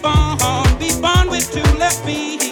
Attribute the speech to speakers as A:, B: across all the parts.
A: born, be born with two left feet.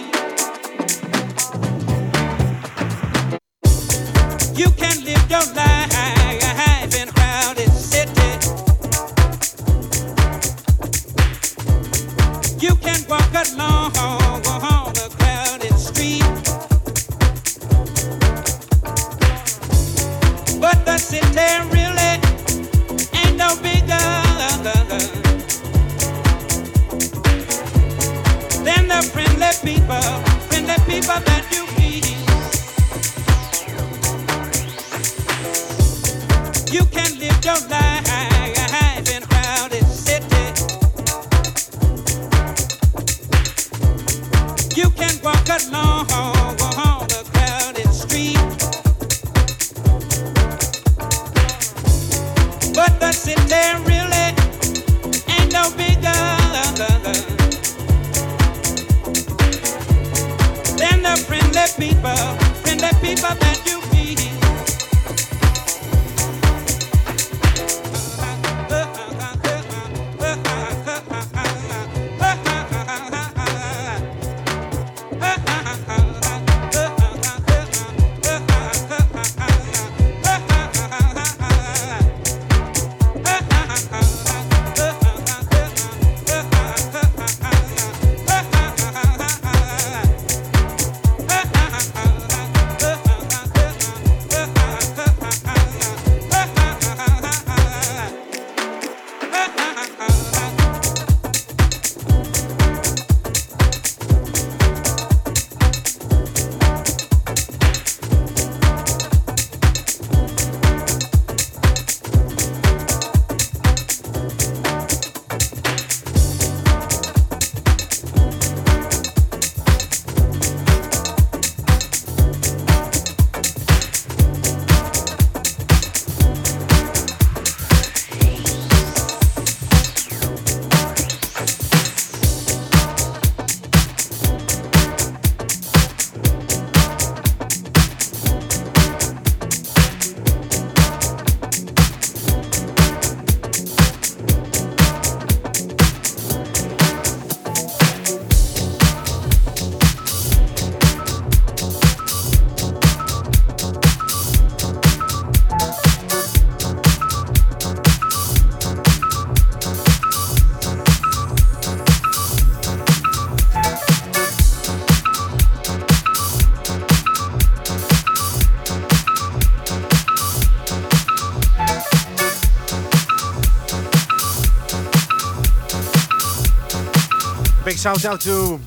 A: Shout out to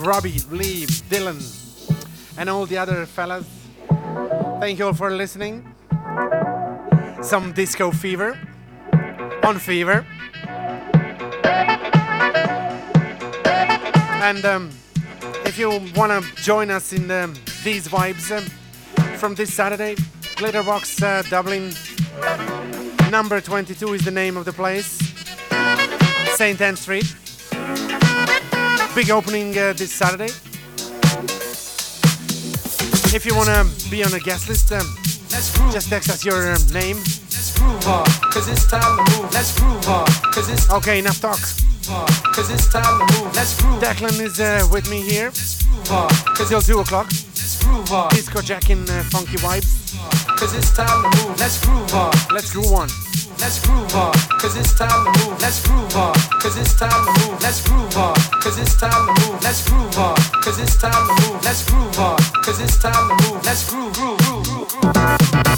A: Robbie, Lee, Dylan, and all the other fellas. Thank you all for listening. Some disco fever on fever. And um, if you want to join us in um, these vibes um, from this Saturday, Glitterbox uh, Dublin, number 22 is the name of the place, St. Anne Street big opening uh, this Saturday. If you want to be on the guest list, um, just text us your um, name.
B: On, cause it's time to move. Let's groove on, cause it's
A: okay, enough talk.
C: Cause it's time to move. Let's groove.
B: Declan is uh, with me here Cause till 2 o'clock. Disco jacking uh, funky vibes.
C: Cause it's time to move. Let's groove on.
B: Let's groove on
C: let's groove on, cause it's time to move, let's groove on, cause it's time to move, let's groove on, cause it's time to move, let's groove on, cause it's time to move, let's groove on, cause it's time to move, let's groove, groove, groove, groove, groove.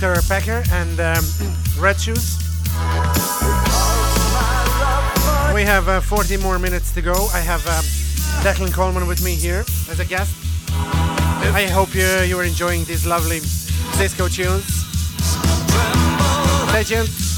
C: Okay, enough talk. 40 more minutes to go. I have um, Declan Coleman with me here as a guest. I hope you, you are enjoying these lovely disco tunes. Stay tuned.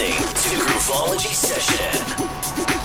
C: listening to Groovology Session.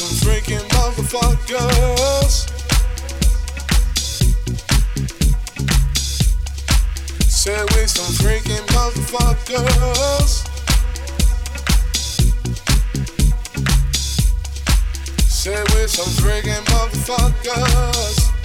C: some drinking motherfuckers. Said we some drinking motherfuckers. Said we some drinking motherfuckers.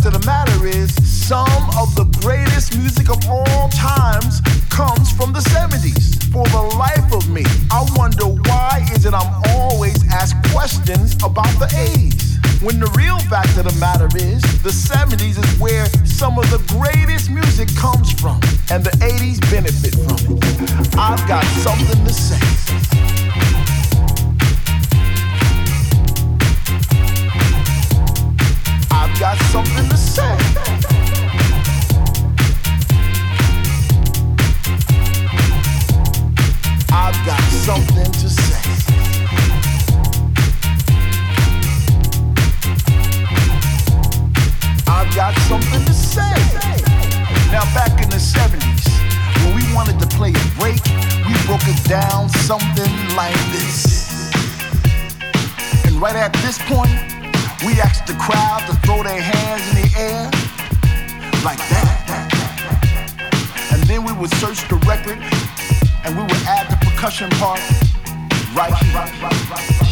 C: fact of the matter is, some of the greatest music of all times comes from the 70s. For the life of me, I wonder why is it I'm always asked questions about the 80s? When the real fact of the matter is, the 70s is where some of the greatest music comes from, and the 80s benefit from it. I've got something to say. got something to say. I've got something to say. I've got something to say. Now, back
D: in the 70s, when we
E: wanted to play a break, we broke it down something like this. And right at this point, we asked the crowd to throw their hands in the air like that. And then we would search the record and we would add the percussion part right here.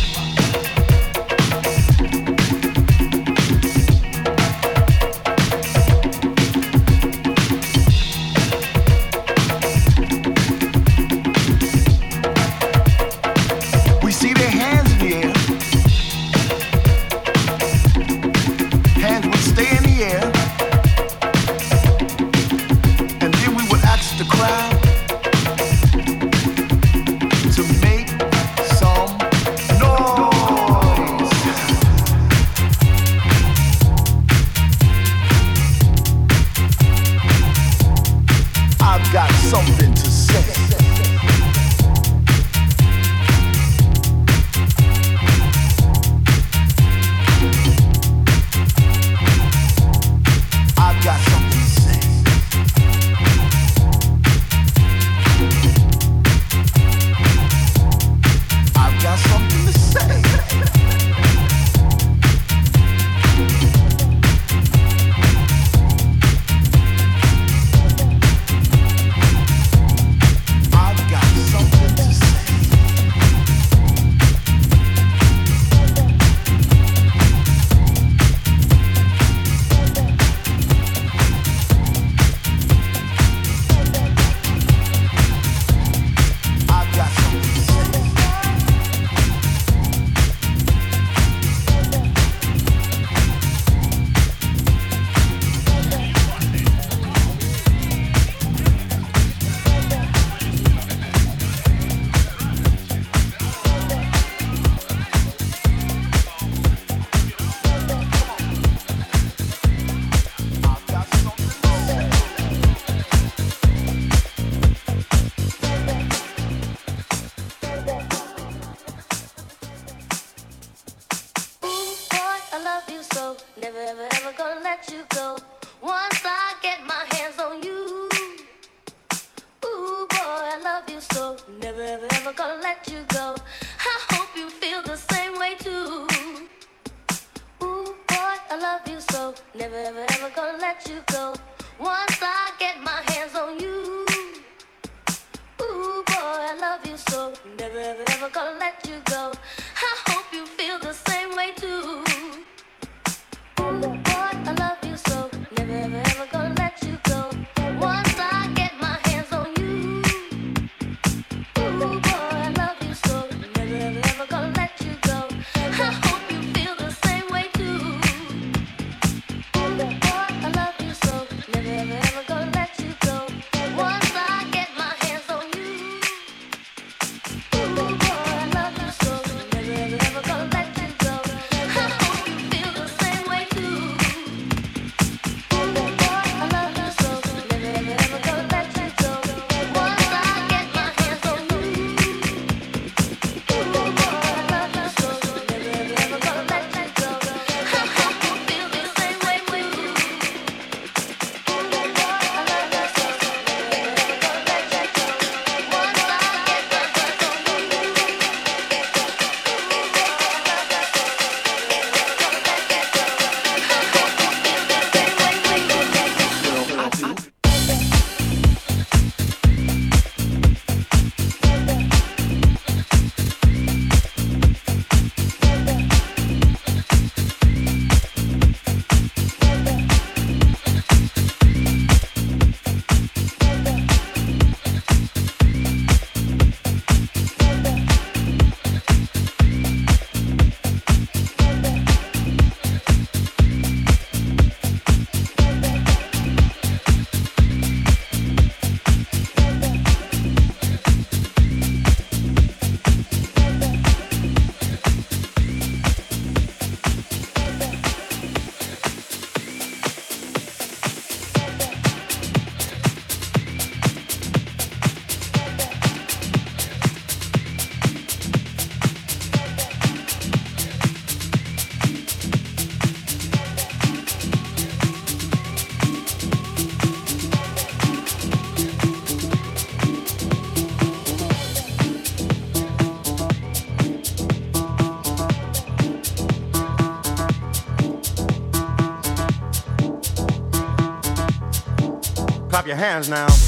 F: Hands now.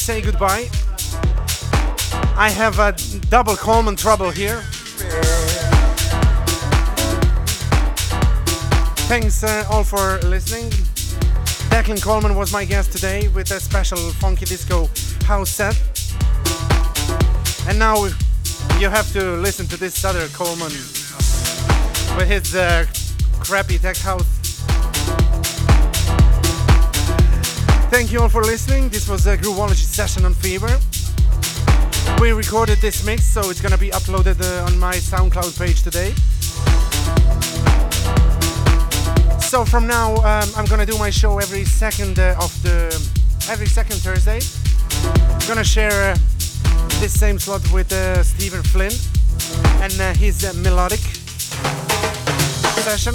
B: Say goodbye. I have a double Coleman trouble here. Thanks uh, all for listening. Declan Coleman was my guest today with a special funky disco house set. And now you have to listen to this other Coleman with his uh, crappy tech house Thank you all for listening. This was a Groovology session on Fever. We recorded this mix, so it's gonna be uploaded uh, on my SoundCloud page today. So from now, um, I'm gonna do my show every second uh, of the every second Thursday. I'm gonna share uh, this same slot with uh, Stephen Flynn and uh, his uh, melodic session.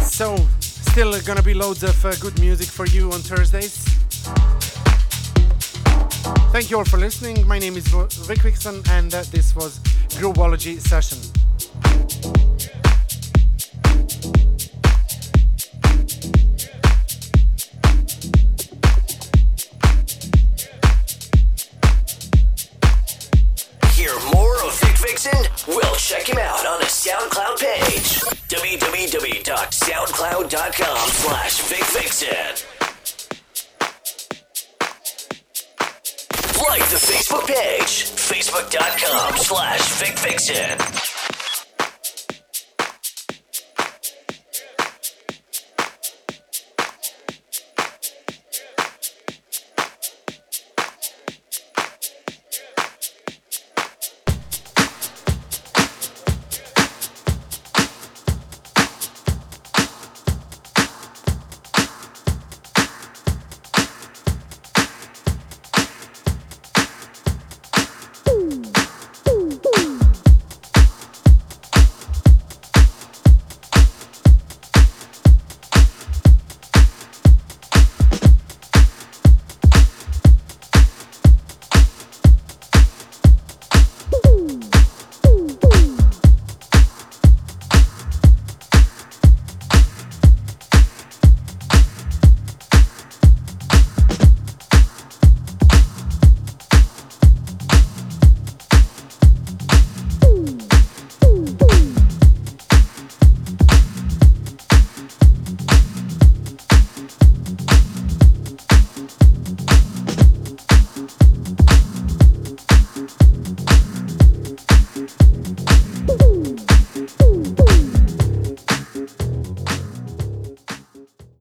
B: So, still gonna be loads of uh, good music for you on Thursdays. Thank you all for listening. My name is Vik Vixon, and uh, this was Groovology Session.
G: facebook.com slash VikVixon.